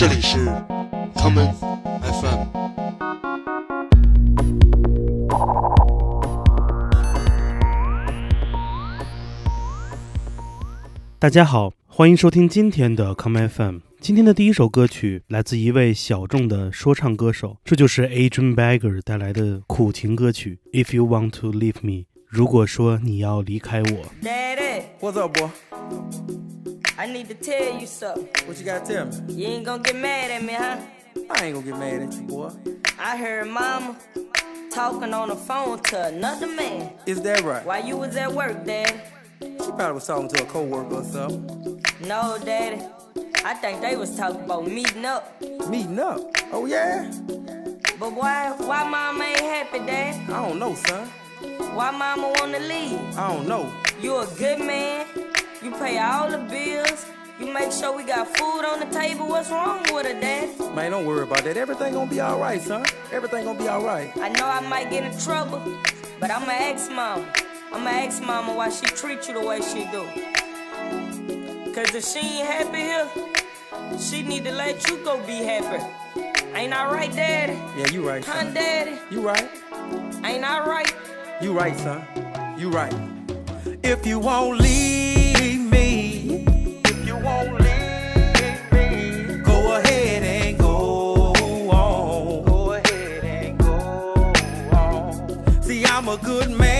这里是 common FM。大家好，欢迎收听今天的 Come FM。今天的第一首歌曲来自一位小众的说唱歌手，这就是 Adrian Bagger 带来的苦情歌曲《If You Want to Leave Me》。如果说你要离开我，Daddy, What's up, boy? I need to tell you something. What you gotta tell me? You ain't gonna get mad at me, huh? I ain't gonna get mad at you, boy. I heard mama talking on the phone to another man Is that right? while you was at work, Daddy. She probably was talking to a co-worker or something. No, Daddy. I think they was talking about meeting up. Meeting up. Oh yeah? But why why mama ain't happy, Dad? I don't know, son. Why mama wanna leave? I don't know. You a good man. You pay all the bills. You make sure we got food on the table. What's wrong with her, Daddy? Man, don't worry about that. Everything gonna be alright, son. Everything gonna be alright. I know I might get in trouble, but I'ma ask mama. I'ma ask mama why she treat you the way she do. Cause if she ain't happy here, she need to let you go be happy. Ain't I right, daddy? Yeah, you right, Huh, son. daddy? You right. Ain't I right? You right, son. You right. If you won't leave a good man,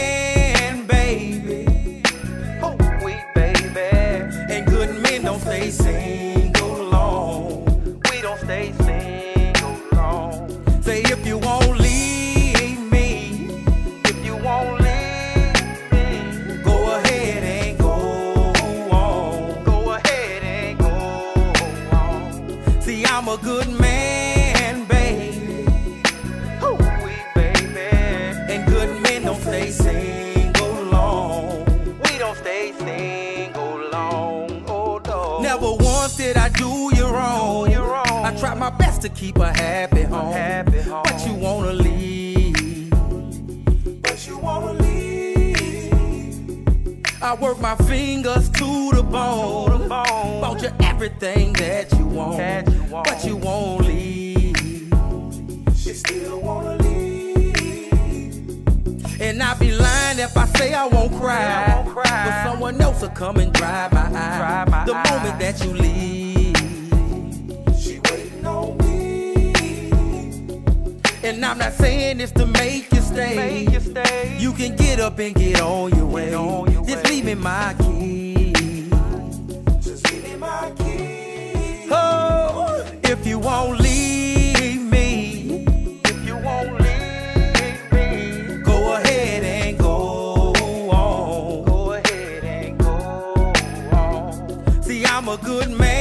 to keep her happy home. Happy home. But you wanna leave. But you wanna leave. I work my fingers to the bone. Bought you everything that you want. But you won't leave. You still wanna leave. And I'd be lying if I say I won't cry. But someone else will come and dry my eye. the moment that you leave. And I'm not saying this to make you stay. You can get up and get on your way. Just leave me my key. Just give me my key. Oh, if you won't leave me, if you won't leave me, go ahead and go on. Go ahead and go on. See, I'm a good man,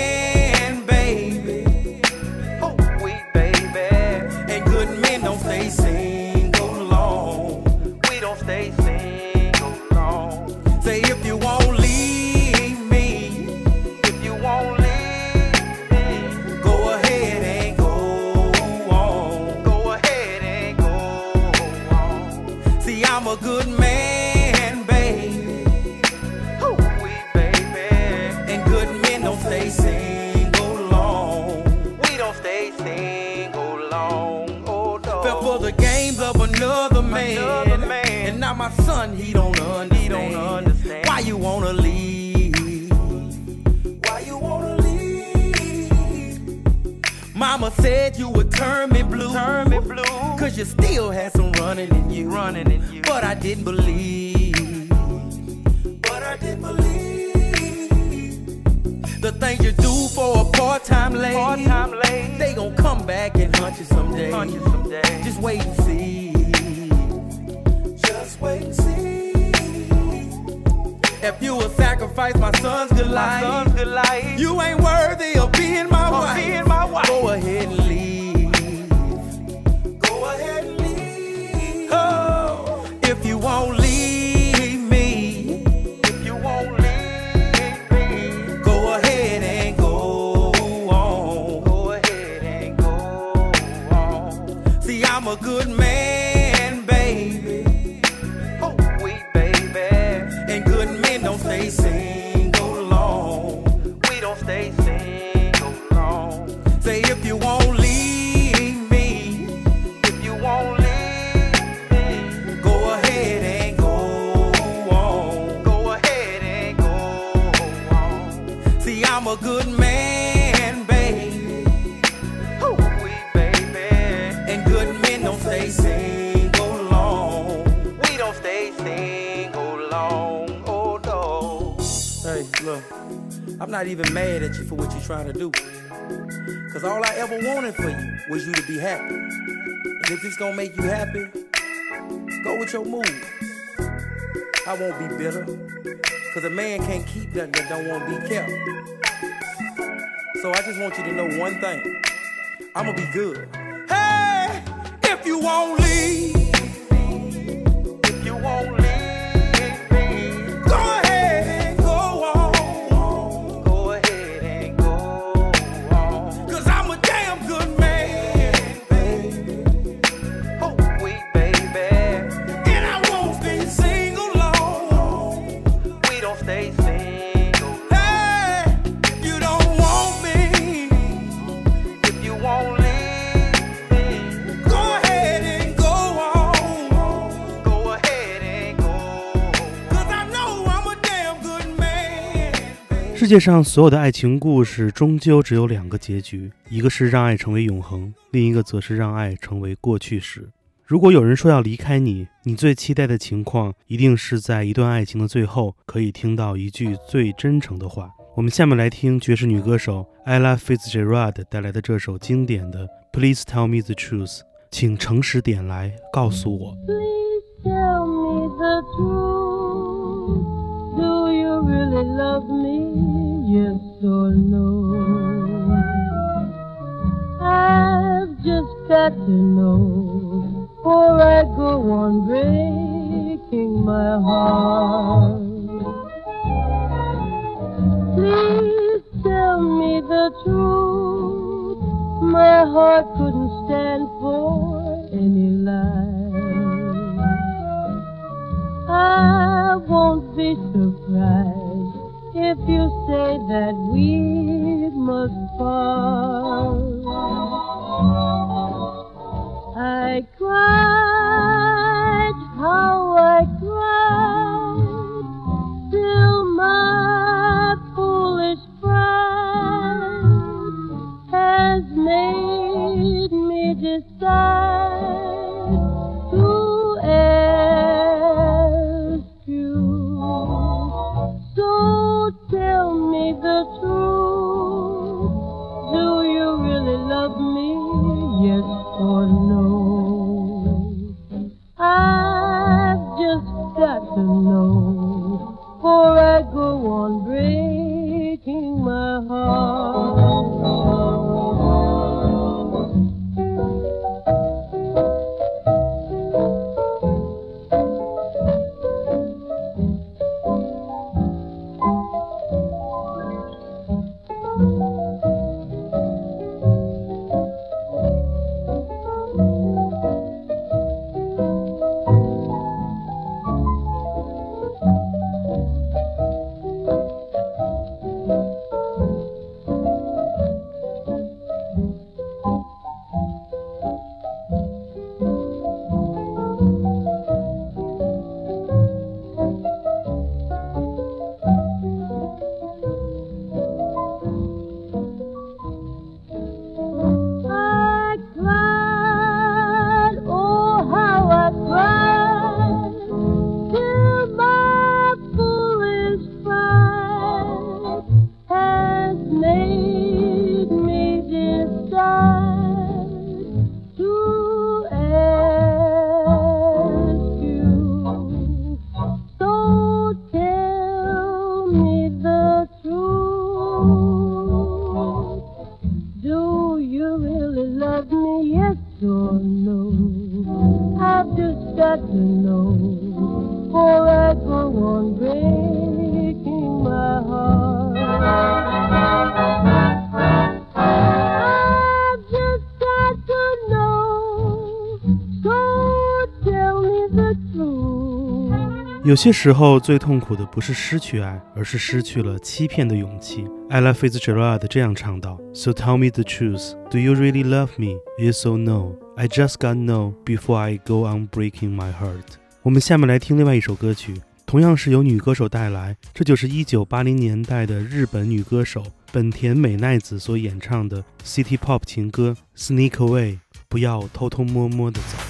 man, baby. Ooh, baby. And good men don't stay single long. We don't stay single long. Oh no. Fell for the games of another man. And now my son, he don't understand. He don't understand. Why you wanna leave? Why you wanna leave? Mama said you would turn me blue. Turn me blue. Cause you still had some running in you. Running in you. But I didn't believe. But I didn't believe. The things you do for a part-time lady. Part-time lady. They gon' come back and hunt you someday. Hunt you someday. Just wait and see. Just wait and see. If you will sacrifice my son's good life, son's good life. you ain't worthy of being my wife. Go ahead and mad at you for what you're trying to do. Cause all I ever wanted for you was you to be happy. And if it's gonna make you happy, go with your mood. I won't be bitter. Cause a man can't keep nothing that don't want to be kept. So I just want you to know one thing. I'ma be good. Hey, if you won't leave, 世界上所有的爱情故事终究只有两个结局，一个是让爱成为永恒，另一个则是让爱成为过去式。如果有人说要离开你，你最期待的情况一定是在一段爱情的最后，可以听到一句最真诚的话。我们下面来听爵士女歌手 Ella Fitzgerald 带来的这首经典的《Please Tell Me the Truth》，请诚实点来告诉我。Please tell me the truth. Do you really love me? Or no? I've just got to know, or I go on breaking my heart. Please tell me the truth. My heart couldn't stand for 有些时候，最痛苦的不是失去爱，而是失去了欺骗的勇气。Ella Fitzgerald 这样唱道：“So tell me the truth. Do you really love me? Yes or no? I just got know before I go on breaking my heart.” 我们下面来听另外一首歌曲同样是由女歌手带来，这就是1980年代的日本女歌手本田美奈子所演唱的 City Pop 情歌《Sneak Away》，不要偷偷摸摸的走。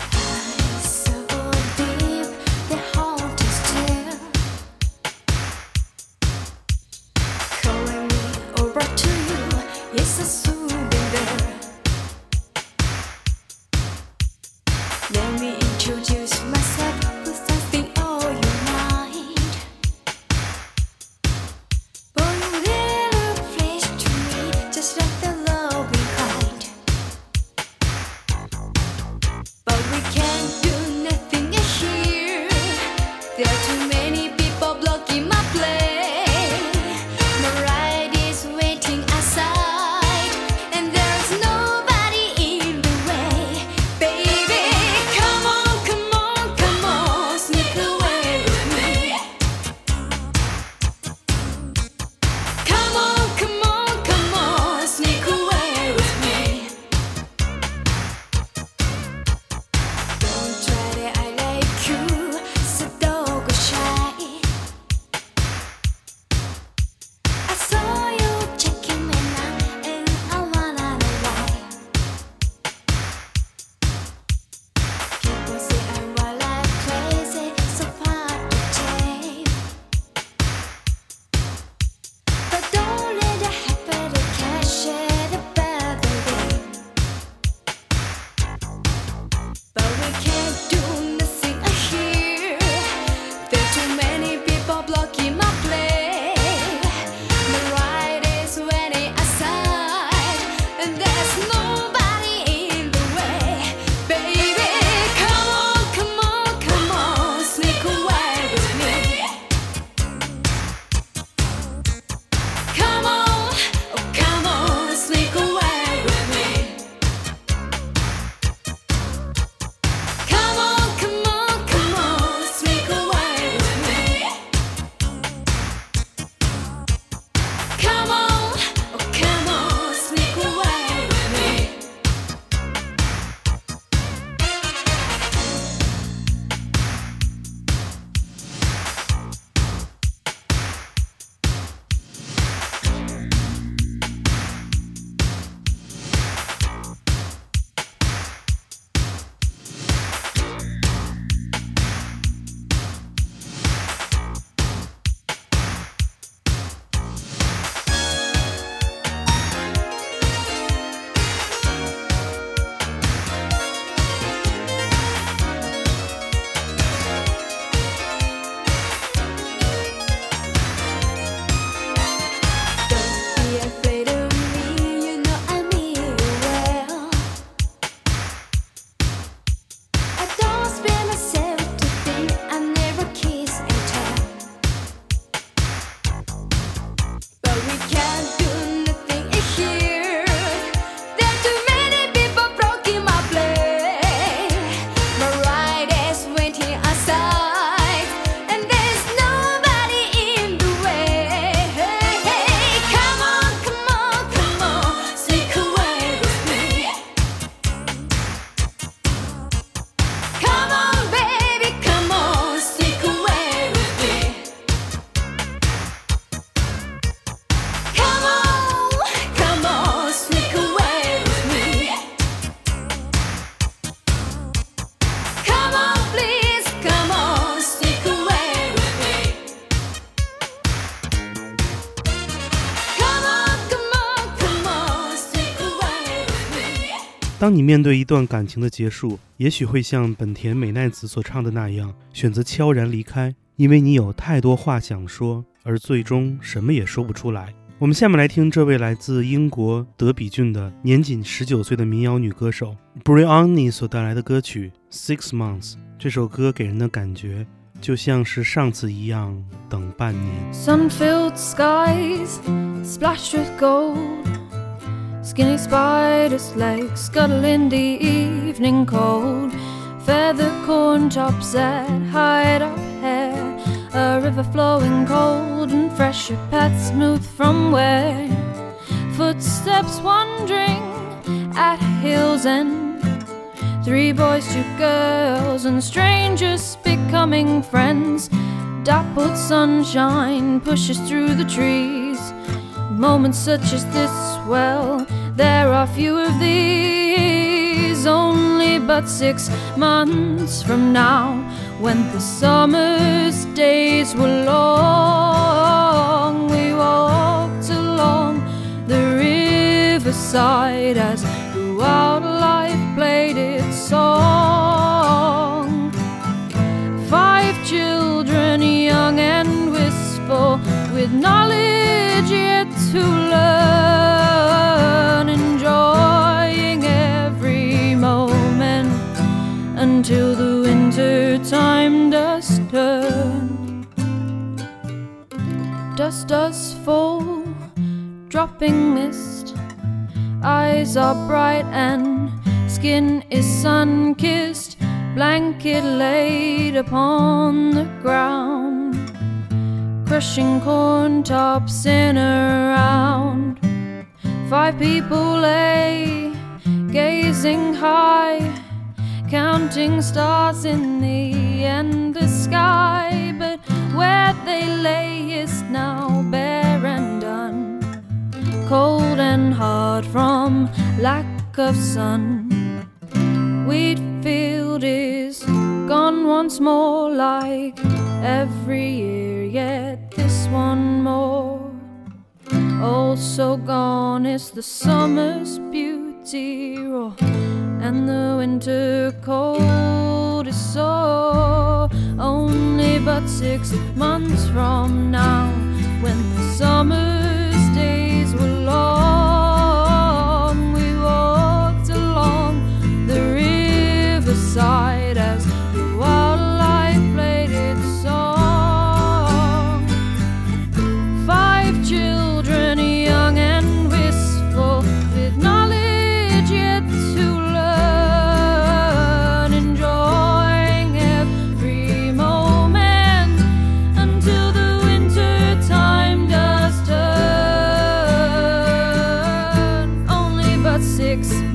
当你面对一段感情的结束，也许会像本田美奈子所唱的那样，选择悄然离开，因为你有太多话想说，而最终什么也说不出来。我们下面来听这位来自英国德比郡的年仅十九岁的民谣女歌手 Brianni 所带来的歌曲《Six Months》。这首歌给人的感觉就像是上次一样，等半年。Skinny spider's legs scuttle in the evening cold. Feather corn tops that hide our hair. A river flowing cold and fresh, a path smooth from where. Footsteps wandering at hill's end. Three boys, two girls, and strangers becoming friends. Dappled sunshine pushes through the trees. Moments such as this, well, there are few of these. Only but six months from now, when the summer's days were long, we walked along the riverside as the life played its song. Five children, young and wistful, with knowledge yet to learn, until the winter time does turn. Dust does fall, dropping mist. Eyes are bright and skin is sun kissed. Blanket laid upon the ground, crushing corn tops in a round. Five people lay gazing high, counting stars in the endless sky. But where they lay is now bare and done, cold and hard from lack of sun. Wheat field is gone once more, like every year, yet this one more. Also gone is the summer's beauty, and the winter cold is sore. Only but six months from now, when the summer's days were long, we walked along the riverside six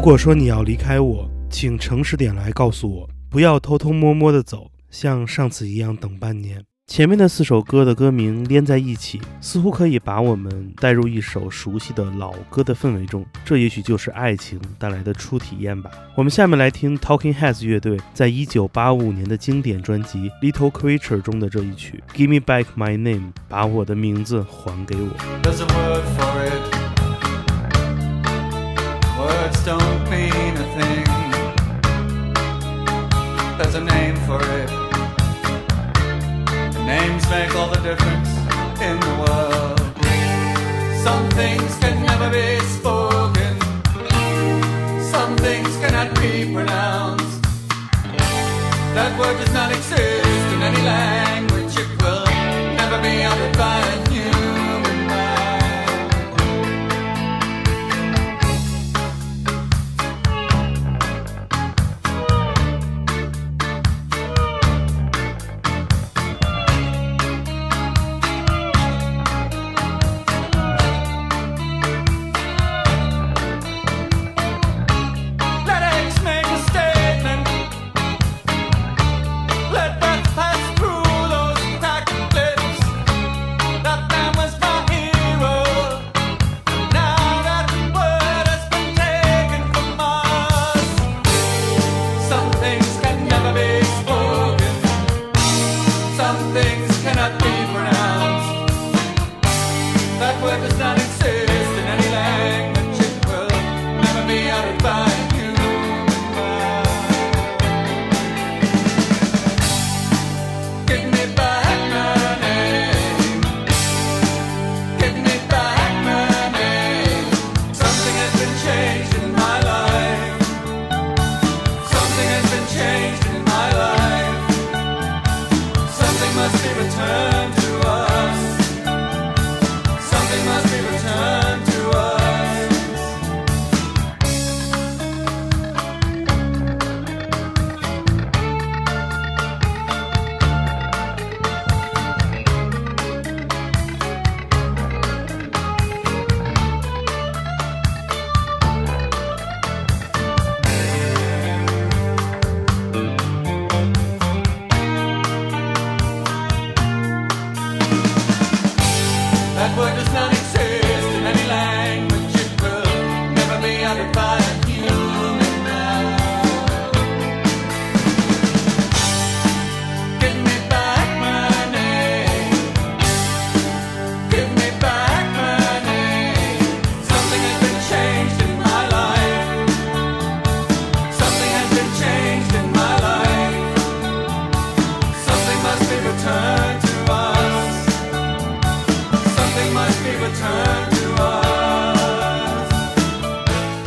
如果说你要离开我，请诚实点来告诉我，不要偷偷摸摸的走，像上次一样等半年。前面的四首歌的歌名连在一起，似乎可以把我们带入一首熟悉的老歌的氛围中，这也许就是爱情带来的初体验吧。我们下面来听 Talking Heads 乐队在一九八五年的经典专辑《Little Creature》中的这一曲《Give Me Back My Name》，把我的名字还给我。Make all the difference in the world. Some things can never be spoken. Some things cannot be pronounced. That word does not exist in any language. It will never be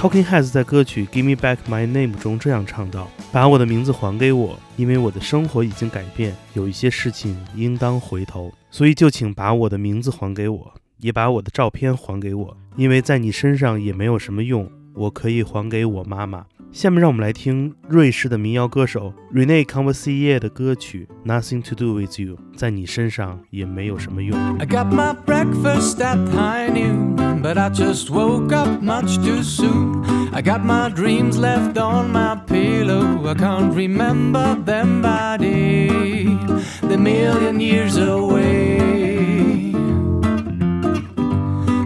Talking Heads 在歌曲《Give Me Back My Name》中这样唱道：“把我的名字还给我，因为我的生活已经改变，有一些事情应当回头，所以就请把我的名字还给我，也把我的照片还给我，因为在你身上也没有什么用，我可以还给我妈妈。”下面让我们来听瑞士的民谣歌手 Rene c o n v e r s i e r 的歌曲《Nothing to Do with You》，在你身上也没有什么用。 I got my breakfast at high noon, but I just woke up much too soon. I got my dreams left on my pillow. I can't remember them by day. They're million years away.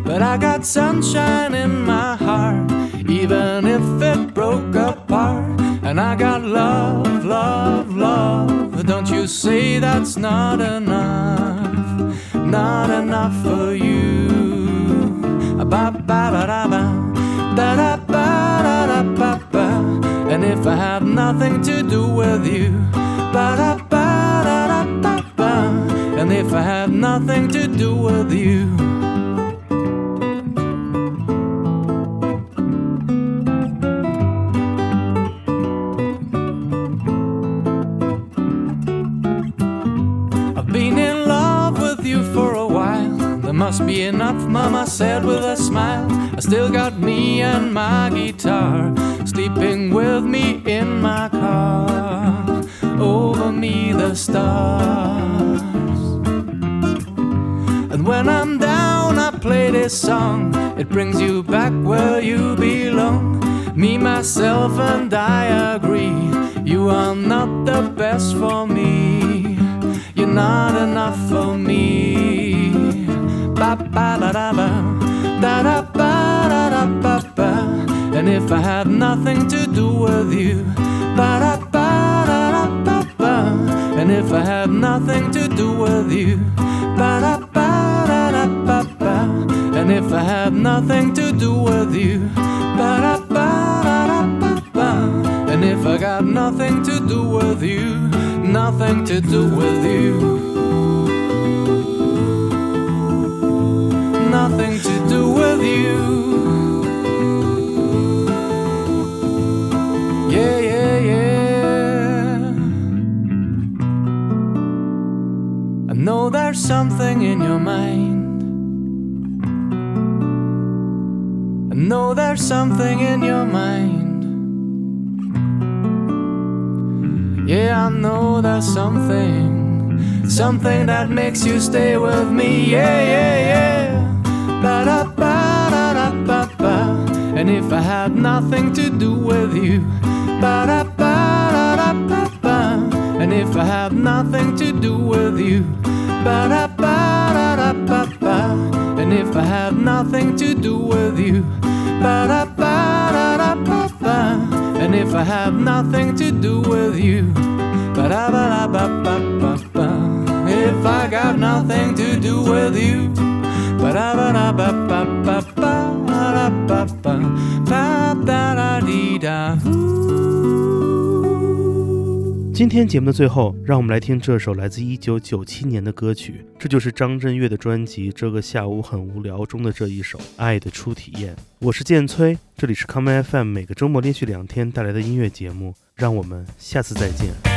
But I got sunshine in my heart, even if I got love, love, love. Don't you say that's not enough, not enough for you. Ba ba ba da ba, da da ba da da ba ba. And if I have nothing to do with you, ba da ba da da ba ba. And if I have nothing to do with you. Must be enough, Mama said with a smile. I still got me and my guitar sleeping with me in my car. Over me, the stars. And when I'm down, I play this song. It brings you back where you belong. Me, myself, and I agree. You are not the best for me. You're not enough for me. And if I had nothing to do with you. And if I had nothing to do with you. And if I had nothing to do with you, ba da ba da da ba ba. And if I got nothing to do with you, nothing to do with you. Nothing to do with you. Yeah, yeah, yeah. I know there's something in your mind. I know there's something in your mind. Yeah, I know there's something, something that makes you stay with me. Yeah, yeah, yeah. And if I had nothing to do with you. And if I had nothing to do with you. And if I had nothing to do with you. And if I had nothing to do with you. If I got nothing to do with you, 今天节目的最后，让我们来听这首来自一九九七年的歌曲，这就是张震岳的专辑《这个下午很无聊》中的这一首《爱的初体验》。我是建崔，这里是 Come FM 每个周末连续两天带来的音乐节目，让我们下次再见。